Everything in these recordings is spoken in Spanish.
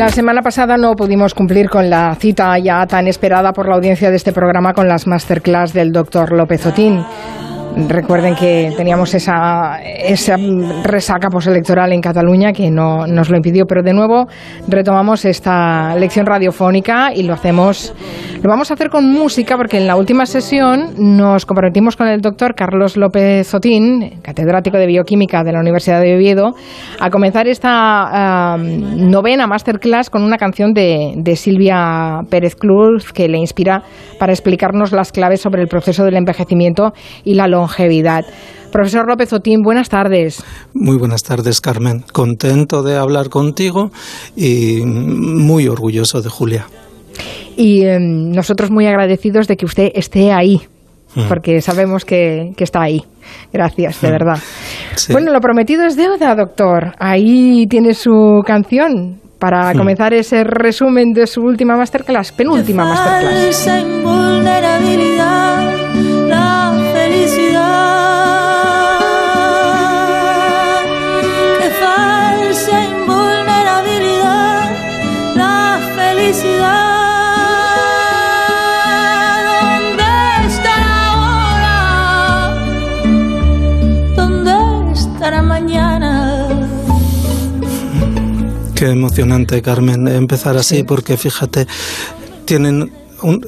La semana pasada no pudimos cumplir con la cita ya tan esperada por la audiencia de este programa con las masterclass del doctor López Otín. Recuerden que teníamos esa, esa resaca postelectoral en Cataluña que no nos lo impidió, pero de nuevo retomamos esta lección radiofónica y lo hacemos, lo vamos a hacer con música porque en la última sesión nos comprometimos con el doctor Carlos López Otín, catedrático de bioquímica de la Universidad de Oviedo, a comenzar esta novena masterclass con una canción de, de Silvia Pérez Cruz que le inspira para explicarnos las claves sobre el proceso del envejecimiento y la longevidad. Profesor López Otín, buenas tardes. Muy buenas tardes, Carmen. Contento de hablar contigo y muy orgulloso de Julia. Y em, nosotros muy agradecidos de que usted esté ahí, mm. porque sabemos que, está ahí. Gracias, de mm. verdad. Bueno, lo prometido es deuda, doctor. Ahí tiene su canción para mm. comenzar ese resumen de su última masterclass, penúltima masterclass. Emocionante, Carmen, empezar así, porque fíjate, tienen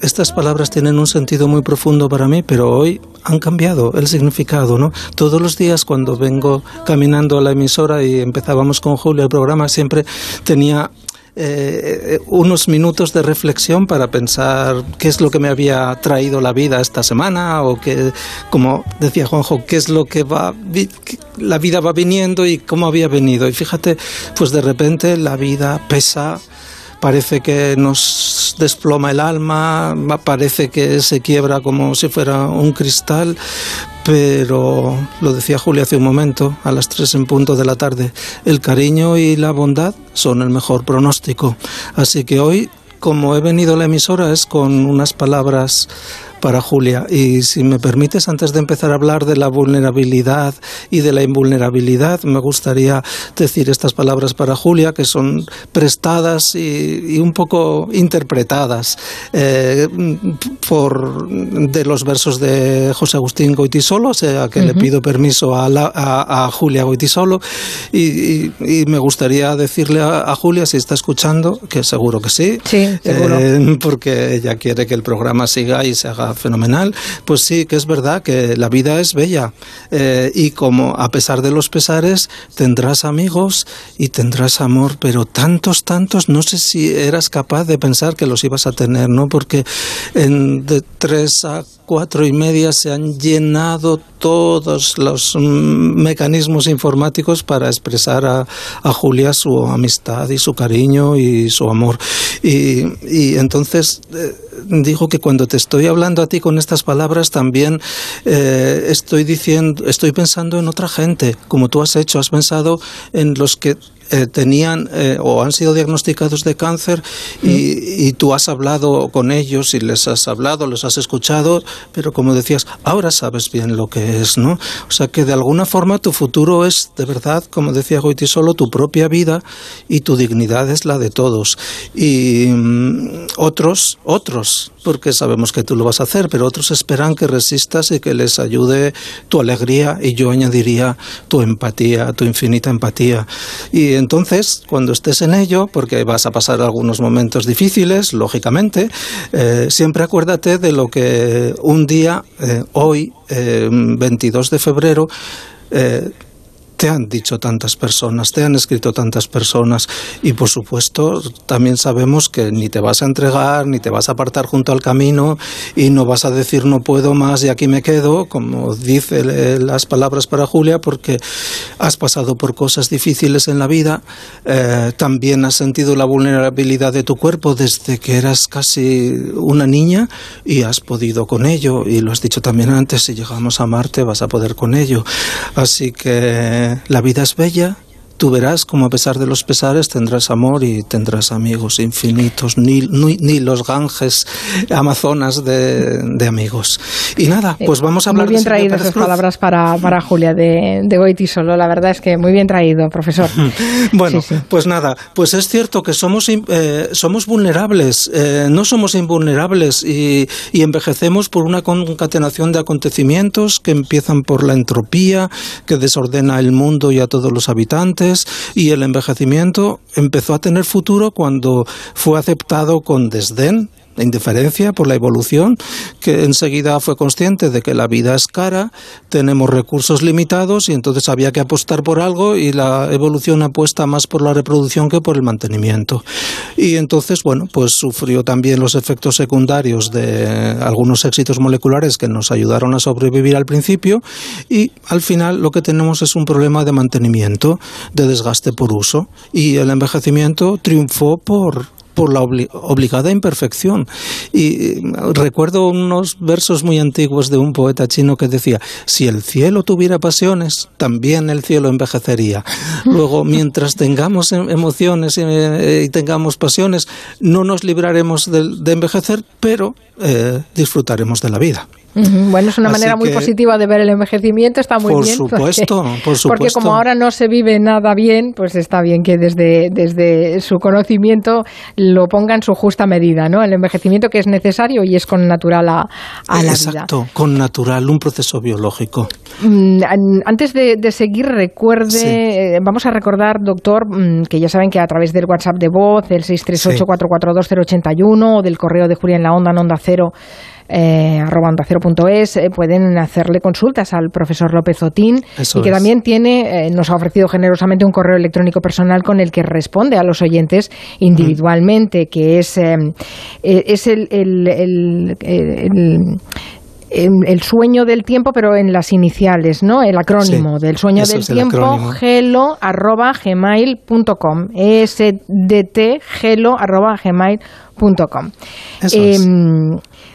estas palabras tienen un sentido muy profundo para mí, pero hoy han cambiado el significado, ¿no? Todos los días cuando vengo caminando a la emisora y empezábamos con Julio el programa, siempre tenía eh, unos minutos de reflexión para pensar qué es lo que me había traído la vida esta semana o que, como decía Juanjo, qué es lo que va, la vida va viniendo y cómo había venido. Y fíjate, pues de repente la vida pesa, parece que nos desploma el alma, parece que se quiebra como si fuera un cristal, pero lo decía Julia hace un momento, a las tres en punto de la tarde, el cariño y la bondad son el mejor pronóstico. Así que hoy, como he venido a la emisora, es con unas palabras para Julia. Y si me permites, antes de empezar a hablar de la vulnerabilidad y de la invulnerabilidad, me gustaría decir estas palabras para Julia, que son prestadas y, un poco interpretadas eh, por de los versos de José Agustín Goitisolo, o sea que le pido permiso a, a, Julia Goitisolo, y, y, me gustaría decirle a, Julia, si está escuchando, que seguro que sí, eh, porque ella quiere que el programa siga y se haga fenomenal, pues sí, que es verdad que la vida es bella eh, y como a pesar de los pesares tendrás amigos y tendrás amor, pero tantos, tantos, no sé si eras capaz de pensar que los ibas a tener, ¿no? Porque en, de tres a cuatro y media se han llenado todos los mm, mecanismos informáticos para expresar a, Julia su amistad y su cariño y su amor. Y, y entonces eh, digo que cuando te estoy hablando a ti con estas palabras también eh, estoy diciendo, estoy pensando en otra gente, como tú has hecho, has pensado en los que eh, tenían eh, o han sido diagnosticados de cáncer y, tú has hablado con ellos y les has hablado, los has escuchado, pero como decías, ahora sabes bien lo que es, ¿no? O sea que de alguna forma tu futuro es de verdad, como decía Goiti, solo tu propia vida y tu dignidad es la de todos. Y mm, otros, otros, porque sabemos que tú lo vas a hacer, pero otros esperan que resistas y que les ayude tu alegría y yo añadiría tu empatía, tu infinita empatía. Y entonces, cuando estés en ello, porque vas a pasar algunos momentos difíciles, lógicamente, eh, siempre acuérdate de lo que un día, eh, hoy, 22 eh, de febrero, te han dicho tantas personas, te han escrito tantas personas y por supuesto también sabemos que ni te vas a entregar, ni te vas a apartar junto al camino y no vas a decir no puedo más y aquí me quedo, como dice las palabras para Julia, porque has pasado por cosas difíciles en la vida, eh, también has sentido la vulnerabilidad de tu cuerpo desde que eras casi una niña y has podido con ello y lo has dicho también antes, si llegamos a Marte vas a poder con ello. Así que la vida es bella, tú verás como a pesar de los pesares tendrás amor y tendrás amigos infinitos, ni, ni, los ganges amazonas de, amigos. Y nada, pues vamos a hablar Muy bien traído esas palabras para, para Julia de, de solo la verdad es que muy bien traído, profesor. bueno, pues nada, pues es cierto que somos, eh, somos vulnerables, eh, no somos invulnerables y, y envejecemos por una concatenación de acontecimientos que empiezan por la entropía, que desordena el mundo y a todos los habitantes, y el envejecimiento empezó a tener futuro cuando fue aceptado con desdén indiferencia por la evolución, que enseguida fue consciente de que la vida es cara, tenemos recursos limitados y entonces había que apostar por algo y la evolución apuesta más por la reproducción que por el mantenimiento. Y entonces, bueno, pues sufrió también los efectos secundarios de algunos éxitos moleculares que nos ayudaron a sobrevivir al principio y al final lo que tenemos es un problema de mantenimiento, de desgaste por uso y el envejecimiento triunfó por por la obligada imperfección. Y recuerdo unos versos muy antiguos de un poeta chino que decía, si el cielo tuviera pasiones, también el cielo envejecería. Luego, mientras tengamos em-, emociones y, tengamos pasiones, no nos libraremos de, envejecer, pero eh, disfrutaremos de la vida. Bueno, es una manera muy positiva de ver el envejecimiento, está muy por bien. Supuesto, por supuesto, porque como ahora no se vive nada bien, pues está bien que desde, desde su conocimiento lo ponga en su justa medida, ¿no? El envejecimiento que es necesario y es con natural a, la vida. Exacto, con natural, un proceso biológico. Mm, antes de, seguir, recuerde, eh, vamos a recordar, doctor, mm, que ya saben que a través del WhatsApp de voz, del 638-442-081 o del correo de Julia en la Onda, en Onda Cero, eh, eh, pueden hacerle consultas al profesor López Otín y que también tiene, eh, nos ha ofrecido generosamente un correo electrónico personal con el que responde a los oyentes individualmente, que es, eh, es el, el, el sueño del tiempo, pero en las iniciales, ¿no? El acrónimo del sueño del tiempo, gelo arroba gmail.com. ESDT gelo arroba gmail.com. Eh,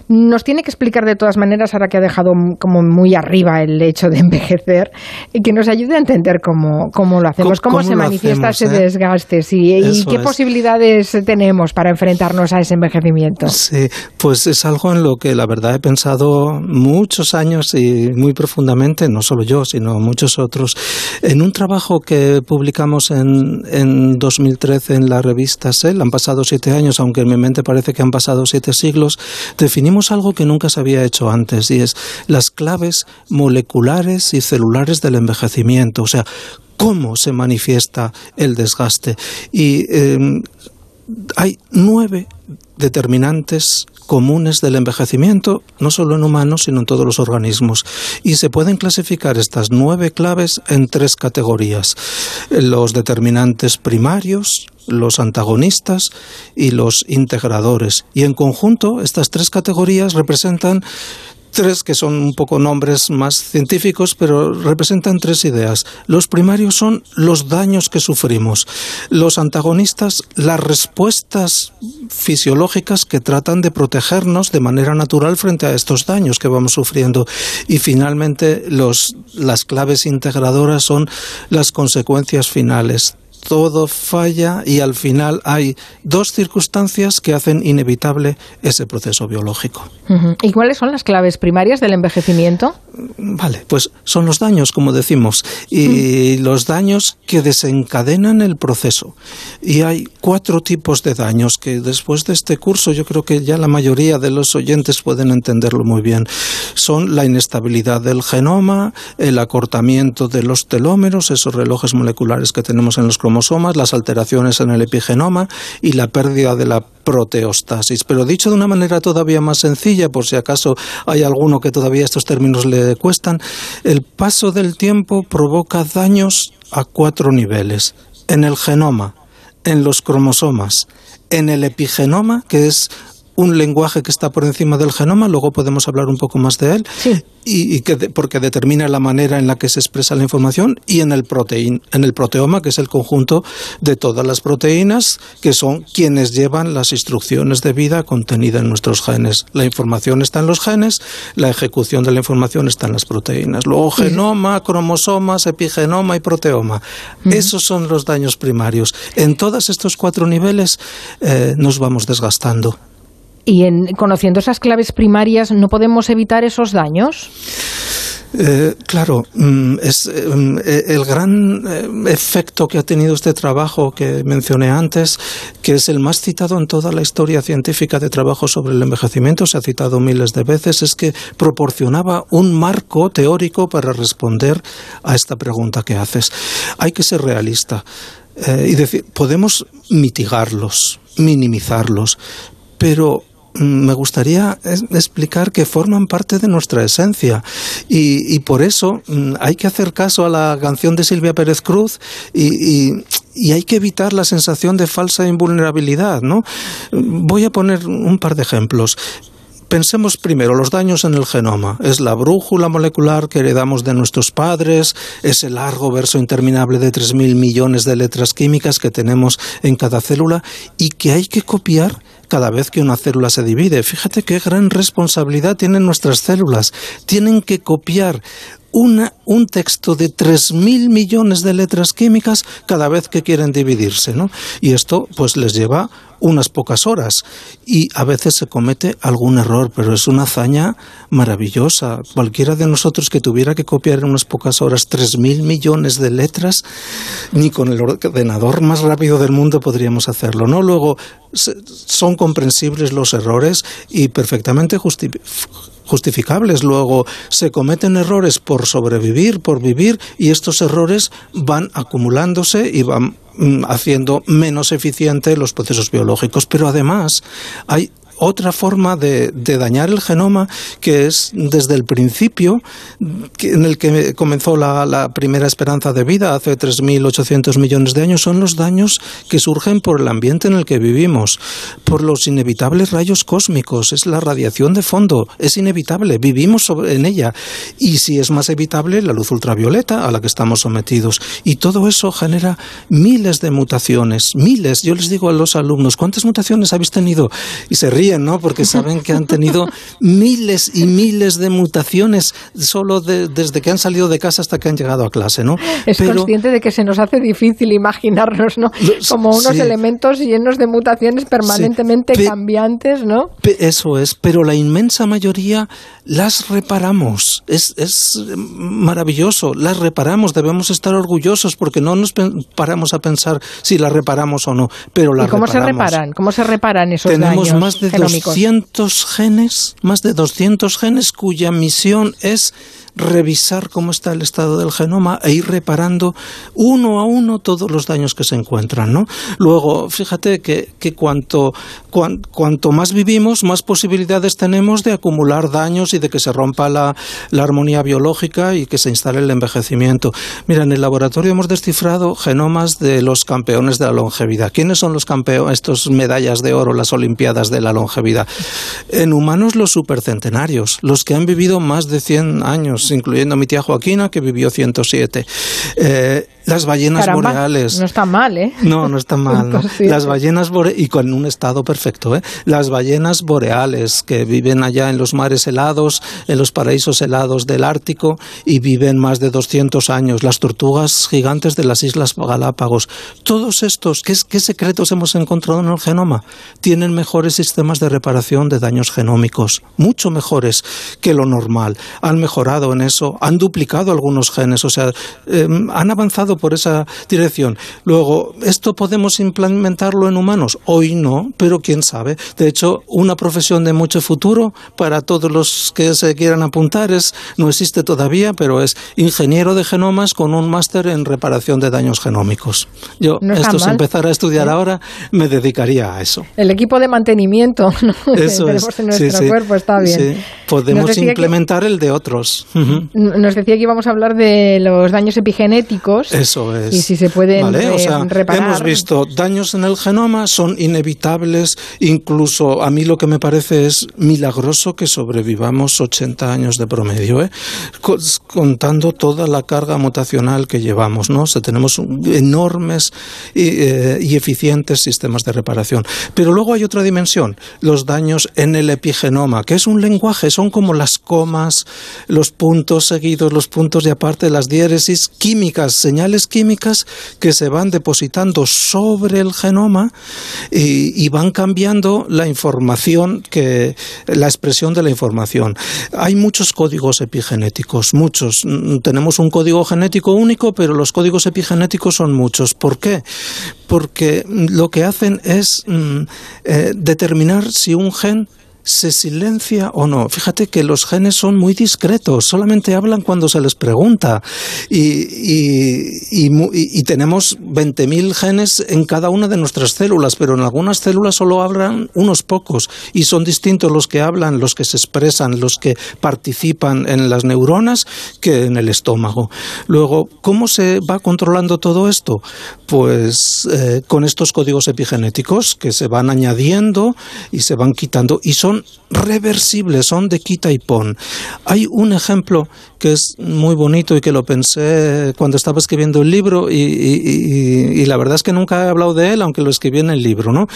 nos tiene que explicar de todas maneras, ahora que ha dejado como muy arriba el hecho de envejecer, y que nos ayude a entender cómo, cómo lo hacemos, cómo, se manifiesta ese eh? desgaste y qué posibilidades tenemos para enfrentarnos a ese envejecimiento. Sí, pues es algo en lo que la verdad he pensado muchos años y muy profundamente, no solo yo, sino muchos otros, en un trabajo que publicamos en, en 2013 en la revista Cell, han pasado siete años, aunque en mi mente parece que han pasado siete siglos, definimos algo que nunca se había hecho antes y es las claves moleculares y celulares del envejecimiento, o sea, cómo se manifiesta el desgaste. Y em, hay nueve determinantes comunes del envejecimiento, no solo en humanos, sino en todos los organismos. Y se pueden clasificar estas nueve claves en tres categorías. Los determinantes primarios, los antagonistas y los integradores. Y en conjunto, estas tres categorías representan tres que son un poco nombres más científicos, pero representan tres ideas. Los primarios son los daños que sufrimos. Los antagonistas, las respuestas fisiológicas que tratan de protegernos de manera natural frente a estos daños que vamos sufriendo. Y finalmente, los, las claves integradoras son las consecuencias finales todo falla y al final hay dos circunstancias que hacen inevitable ese proceso biológico. ¿Y cuáles son las claves primarias del envejecimiento? Vale, pues son los daños, como decimos, y los daños que desencadenan el proceso. Y hay cuatro tipos de daños que después de este curso yo creo que ya la mayoría de los oyentes pueden entenderlo muy bien. Son la inestabilidad del genoma, el acortamiento de los telómeros, esos relojes moleculares que tenemos en los cromosomas, las alteraciones en el epigenoma y la pérdida de la proteostasis. Pero dicho de una manera todavía más sencilla, por si acaso hay alguno que todavía estos términos le cuestan, el paso del tiempo provoca daños a cuatro niveles. En el genoma, en los cromosomas, en el epigenoma, que es un lenguaje que está por encima del genoma, luego podemos hablar un poco más de él, y, que porque determina la manera en la que se expresa la información, y en el, proteín, en el proteoma, que es el conjunto de todas las proteínas, que son quienes llevan las instrucciones de vida contenidas en nuestros genes. La información está en los genes, la ejecución de la información está en las proteínas. Luego genoma, cromosomas, epigenoma y proteoma. Esos son los daños primarios. En todos estos cuatro niveles eh, nos vamos desgastando. ¿Y en, conociendo esas claves primarias no podemos evitar esos daños? Eh, claro, mm, es mm, eh, el gran eh, efecto que ha tenido este trabajo que mencioné antes, que es el más citado en toda la historia científica de trabajo sobre el envejecimiento, se ha citado miles de veces, es que proporcionaba un marco teórico para responder a esta pregunta que haces. Hay que ser realista y decir, podemos mitigarlos, minimizarlos, pero me gustaría explicar que forman parte de nuestra esencia y, por eso mm, hay que hacer caso a la canción de Silvia Pérez Cruz y, y hay que evitar la sensación de falsa invulnerabilidad, ¿no? Voy a poner un par de ejemplos. Pensemos primero los daños en el genoma. Es la brújula molecular que heredamos de nuestros padres, es el largo verso interminable de 3.000 millones de letras químicas que tenemos en cada célula y que hay que copiar cada vez que una célula se divide. Fíjate qué gran responsabilidad tienen nuestras células. Tienen que copiar un texto de 3.000 millones de letras químicas cada vez que quieren dividirse, ¿no? Y esto pues les lleva unas pocas horas y a veces se comete algún error, pero es una hazaña maravillosa. Cualquiera de nosotros que tuviera que copiar en unas pocas horas 3.000 millones de letras, ni con el ordenador más rápido del mundo podríamos hacerlo, ¿no? Luego son comprensibles los errores y perfectamente justificables. Luego se cometen errores por sobrevivir, por vivir, y estos errores van acumulándose y van Mm, haciendo menos eficientes los procesos biológicos. Pero además hay otra forma de, dañar el genoma que es desde el principio en el que comenzó la, primera esperanza de vida hace 3.800 millones de años son los daños que surgen por el ambiente en el que vivimos, por los inevitables rayos cósmicos, es la radiación de fondo, es inevitable, vivimos en ella. Y si es más evitable la luz ultravioleta a la que estamos sometidos. Y todo eso genera miles de mutaciones, miles, yo les digo a los alumnos, ¿cuántas mutaciones habéis tenido? Y se ríen ¿no? Porque saben que han tenido miles y miles de mutaciones solo desde que han salido de casa hasta que han llegado a clase, ¿no? Es consciente de que se nos hace difícil imaginarnos, ¿no? Como unos elementos llenos de mutaciones permanentemente cambiantes, ¿no? Eso es, pero la inmensa mayoría las reparamos. Es, es maravilloso, las reparamos, debemos estar orgullosos porque no nos paramos a pensar si las reparamos o no, pero las ¿Y cómo se reparan? ¿Cómo se reparan esos Tenemos más de 200 genes, más de 200 genes cuya misión es revisar cómo está el estado del genoma e ir reparando uno a uno todos los daños que se encuentran. ¿no? Luego, fíjate que, que cuanto, cuanto más vivimos, más posibilidades tenemos de acumular daños y de que se rompa la, la armonía biológica y que se instale el envejecimiento. Mira, en el laboratorio hemos descifrado genomas de los campeones de la longevidad. ¿Quiénes son los campeones, estos medallas de oro, las Olimpiadas de la longevidad? En humanos los supercentenarios, los que han vivido más de 100 años incluyendo mi tía Joaquina, que vivió 107. Eh, las ballenas boreales. No está mal, ¿eh? No, no está mal. Las ballenas boreales, y con un estado perfecto, ¿eh? Las ballenas boreales, que viven allá en los mares helados, en los paraísos helados del Ártico, y viven más de 200 años. Las tortugas gigantes de las Islas Galápagos. Todos estos, ¿qué, qué secretos hemos encontrado en el genoma? Tienen mejores sistemas de reparación de daños genómicos, mucho mejores que lo normal. Han mejorado en eso, han duplicado algunos genes, o sea, em, han avanzado por esa dirección. Luego, ¿esto podemos implementarlo en humanos? Hoy no, pero quién sabe. De hecho, una profesión de mucho futuro para todos los que se quieran apuntar es, no existe todavía, pero es ingeniero de genomas con un máster en reparación de daños genómicos. Yo, esto si empezara a estudiar ahora, me dedicaría a eso. El equipo de mantenimiento ¿no? eso es. en nuestro cuerpo está bien. Podemos implementar el de otros. Nos decía que íbamos a hablar de los daños epigenéticos. Eso es. Y si se pueden reparar. Hemos visto daños en el genoma, son inevitables. Incluso a mí lo que me parece es milagroso que sobrevivamos 80 años de promedio, ¿eh? contando toda la carga mutacional que llevamos. ¿no? O tenemos enormes y, eh, y eficientes sistemas de reparación. Pero luego hay otra dimensión, los daños en el epigenoma, que es un lenguaje, son como las comas, los puntos seguidos, los puntos de aparte, las diéresis químicas, señales químicas que se van depositando sobre el genoma y, van cambiando la información, que, la expresión de la información. Hay muchos códigos epigenéticos, muchos. Tenemos un código genético único, pero los códigos epigenéticos son muchos. ¿Por qué? Porque lo que hacen es mm, eh, determinar si un gen se silencia o no. Fíjate que los genes son muy discretos, solamente hablan cuando se les pregunta. Y, y, tenemos 20.000 genes en cada una de nuestras células, pero en algunas células solo hablan unos pocos y son distintos los que hablan, los que se expresan, los que participan en las neuronas que en el estómago. Luego, ¿cómo se va controlando todo esto? Pues eh, con estos códigos epigenéticos que se van añadiendo y se van quitando y son reversibles, son de quita y pon. Hay un ejemplo que es muy bonito y que lo pensé cuando estaba escribiendo el libro y, la verdad es que nunca he hablado de él, aunque lo escribí en el libro, ¿no?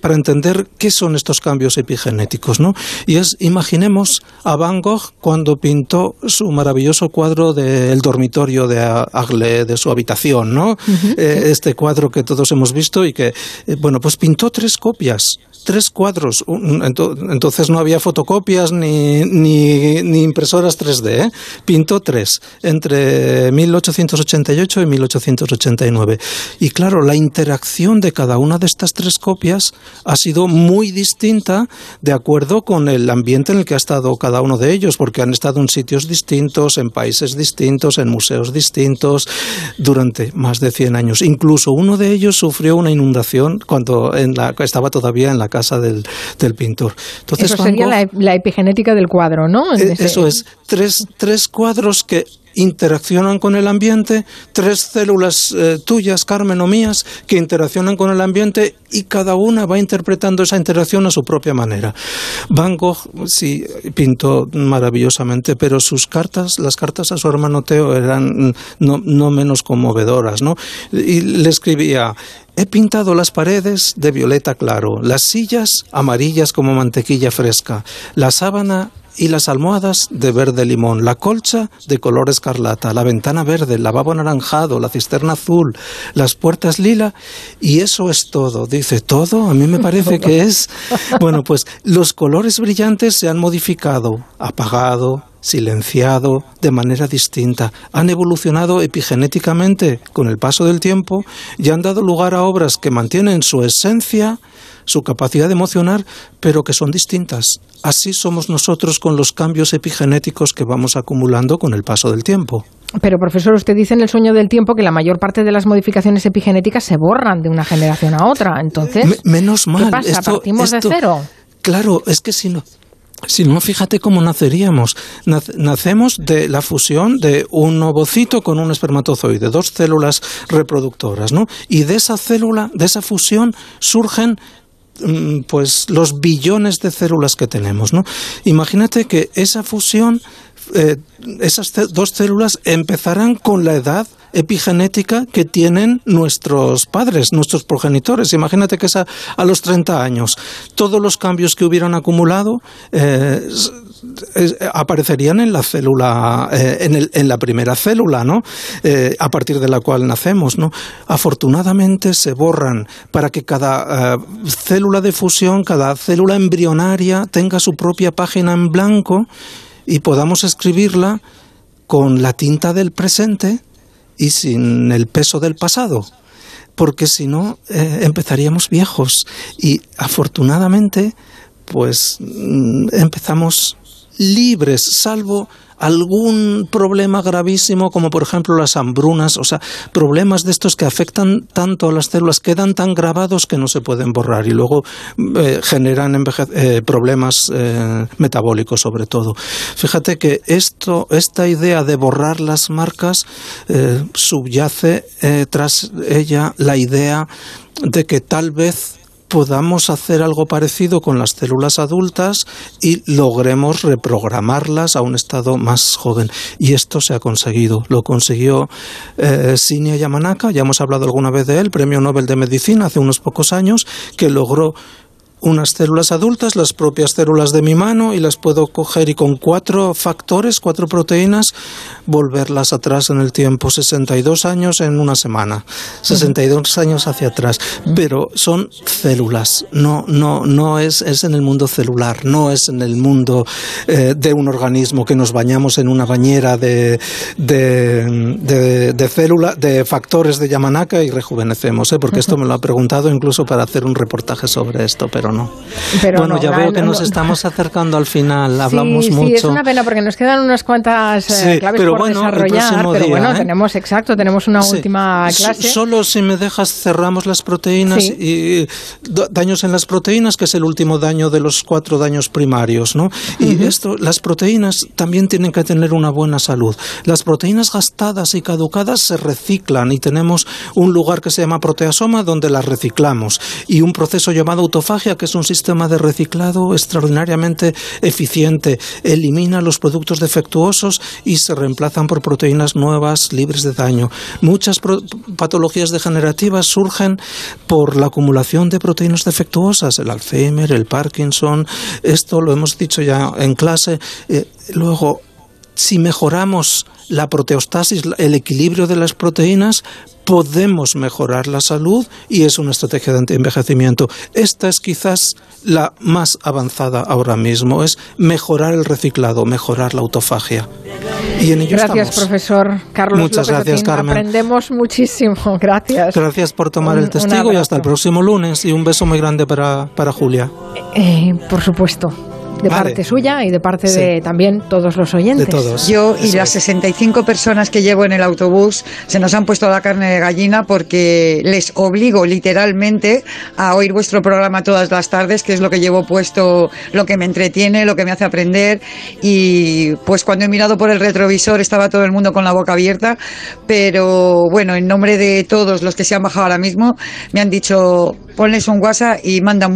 para entender qué son estos cambios epigenéticos, ¿no? Y es, imaginemos a Van Gogh cuando pintó su maravilloso cuadro del dormitorio de Agle, de su habitación, ¿no? Eh, este cuadro que todos hemos visto y que, eh, bueno, pues pintó tres copias, tres cuadros. Entonces no había fotocopias ni, ni, impresoras 3D. ¿eh? Pintó tres entre 1888 y 1889. Y claro, la interacción de cada una de estas tres copias ha sido muy distinta de acuerdo con el ambiente en el que ha estado cada uno de ellos, porque han estado en sitios distintos, en países distintos, en museos distintos, durante más de 100 años. Incluso uno de ellos sufrió una inundación cuando estaba todavía en la casa del, del pintor. Entonces, Eso sería la, epigenética del cuadro, ¿no? Eh, eso es, tres, tres cuadros que interaccionan con el ambiente, tres células eh, tuyas, Carmen o mías, que interaccionan con el ambiente y cada una va interpretando esa interacción a su propia manera. Van Gogh sí pintó maravillosamente, pero sus cartas, las cartas a su hermano Teo eran no, no menos conmovedoras, ¿no? Y le escribía He pintado las paredes de violeta claro, las sillas amarillas como mantequilla fresca, la sábana y las almohadas de verde limón, la colcha de color escarlata, la ventana verde, el lavabo anaranjado, la cisterna azul, las puertas lila y eso es todo. Dice, ¿todo? A mí me parece que es... Bueno, pues los colores brillantes se han modificado, apagado, silenciado de manera distinta, han evolucionado epigenéticamente con el paso del tiempo y han dado lugar a obras que mantienen su esencia, su capacidad de emocionar, pero que son distintas. Así somos nosotros con los cambios epigenéticos que vamos acumulando con el paso del tiempo. Pero, profesor, usted dice en el sueño del tiempo que la mayor parte de las modificaciones epigenéticas se borran de una generación a otra. Entonces, menos mal. ¿qué pasa? ¿Partimos de cero? Claro, es que si no, si no, fíjate cómo naceríamos. Nacemos de la fusión de un ovocito con un espermatozoide, dos células reproductoras, ¿no? Y de esa célula, de esa fusión, surgen mm, pues los billones de células que tenemos, ¿no? Imagínate que esa fusión, eh, esas dos células empezarán con la edad epigenética que tienen nuestros padres, nuestros progenitores. Imagínate que es a, los 30 años. Todos los cambios que hubieran acumulado eh, aparecerían en la célula, eh, en, en, la primera célula, ¿no? Eh, a partir de la cual nacemos, ¿no? Afortunadamente se borran para que cada célula de fusión, cada célula embrionaria tenga su propia página en blanco y podamos escribirla con la tinta del presente y sin el peso del pasado, porque si no eh, empezaríamos viejos. Y afortunadamente pues mm, empezamos libres, salvo algún problema gravísimo como por ejemplo las hambrunas, o sea, problemas de estos que afectan tanto a las células, quedan tan grabados que no se pueden borrar y luego eh, generan eh, problemas eh, metabólicos sobre todo. Fíjate que esto, esta idea de borrar las marcas subyace tras ella la idea de que tal vez podamos hacer algo parecido con las células adultas y logremos reprogramarlas a un estado más joven. Y esto se ha conseguido. Lo consiguió eh, Shinya Yamanaka, ya hemos hablado alguna vez de él, premio Nobel de Medicina hace unos pocos años, que logró unas células adultas, las propias células de mi mano, y las puedo coger y con cuatro factores, cuatro proteínas, volverlas atrás en el tiempo. 62 años en una semana, 62 años hacia atrás. Pero son células, no, no, no es, es en el mundo celular, no es en el mundo eh, de un organismo que nos bañamos en una bañera de, de, de, células, de factores de Yamanaka y rejuvenecemos, ¿eh? porque esto me lo ha preguntado incluso para hacer un reportaje sobre esto, pero no. bueno, ya veo que nos estamos acercando al final, hablamos mucho. Sí, es una pena porque nos quedan unas cuantas eh, claves por desarrollar, pero bueno, ¿eh? tenemos, exacto, tenemos una última clase. Solo si me dejas cerramos las proteínas y daños en las proteínas, que es el último daño de los cuatro daños primarios, ¿no? Y esto, las proteínas también tienen que tener una buena salud. Las proteínas gastadas y caducadas se reciclan y tenemos un lugar que se llama proteasoma donde las reciclamos y un proceso llamado autofagia que es un sistema de reciclado extraordinariamente eficiente. Elimina los productos defectuosos y se reemplazan por proteínas nuevas libres de daño. Muchas patologías degenerativas surgen por la acumulación de proteínas defectuosas, el Alzheimer, el Parkinson, esto lo hemos dicho ya en clase. Eh, luego, si mejoramos la proteostasis, el equilibrio de las proteínas, podemos mejorar la salud y es una estrategia de antienvejecimiento. Esta es quizás la más avanzada ahora mismo, es mejorar el reciclado, mejorar la autofagia. Y en ello gracias, profesor Carlos. Muchas gracias, Carmen. Aprendemos muchísimo. Gracias. Gracias por tomar el testigo y hasta el próximo lunes. Y un beso muy grande para, para Julia. Eh, por supuesto de parte suya y de parte de también todos los oyentes. De todos. Yo y las 65 personas que llevo en el autobús se nos han puesto la carne de gallina porque les obligo literalmente a oír vuestro programa todas las tardes, que es lo que llevo puesto, lo que me entretiene, lo que me hace aprender. Y pues cuando he mirado por el retrovisor estaba todo el mundo con la boca abierta, pero bueno, en nombre de todos los que se han bajado ahora mismo, me han dicho ponles un WhatsApp y mandan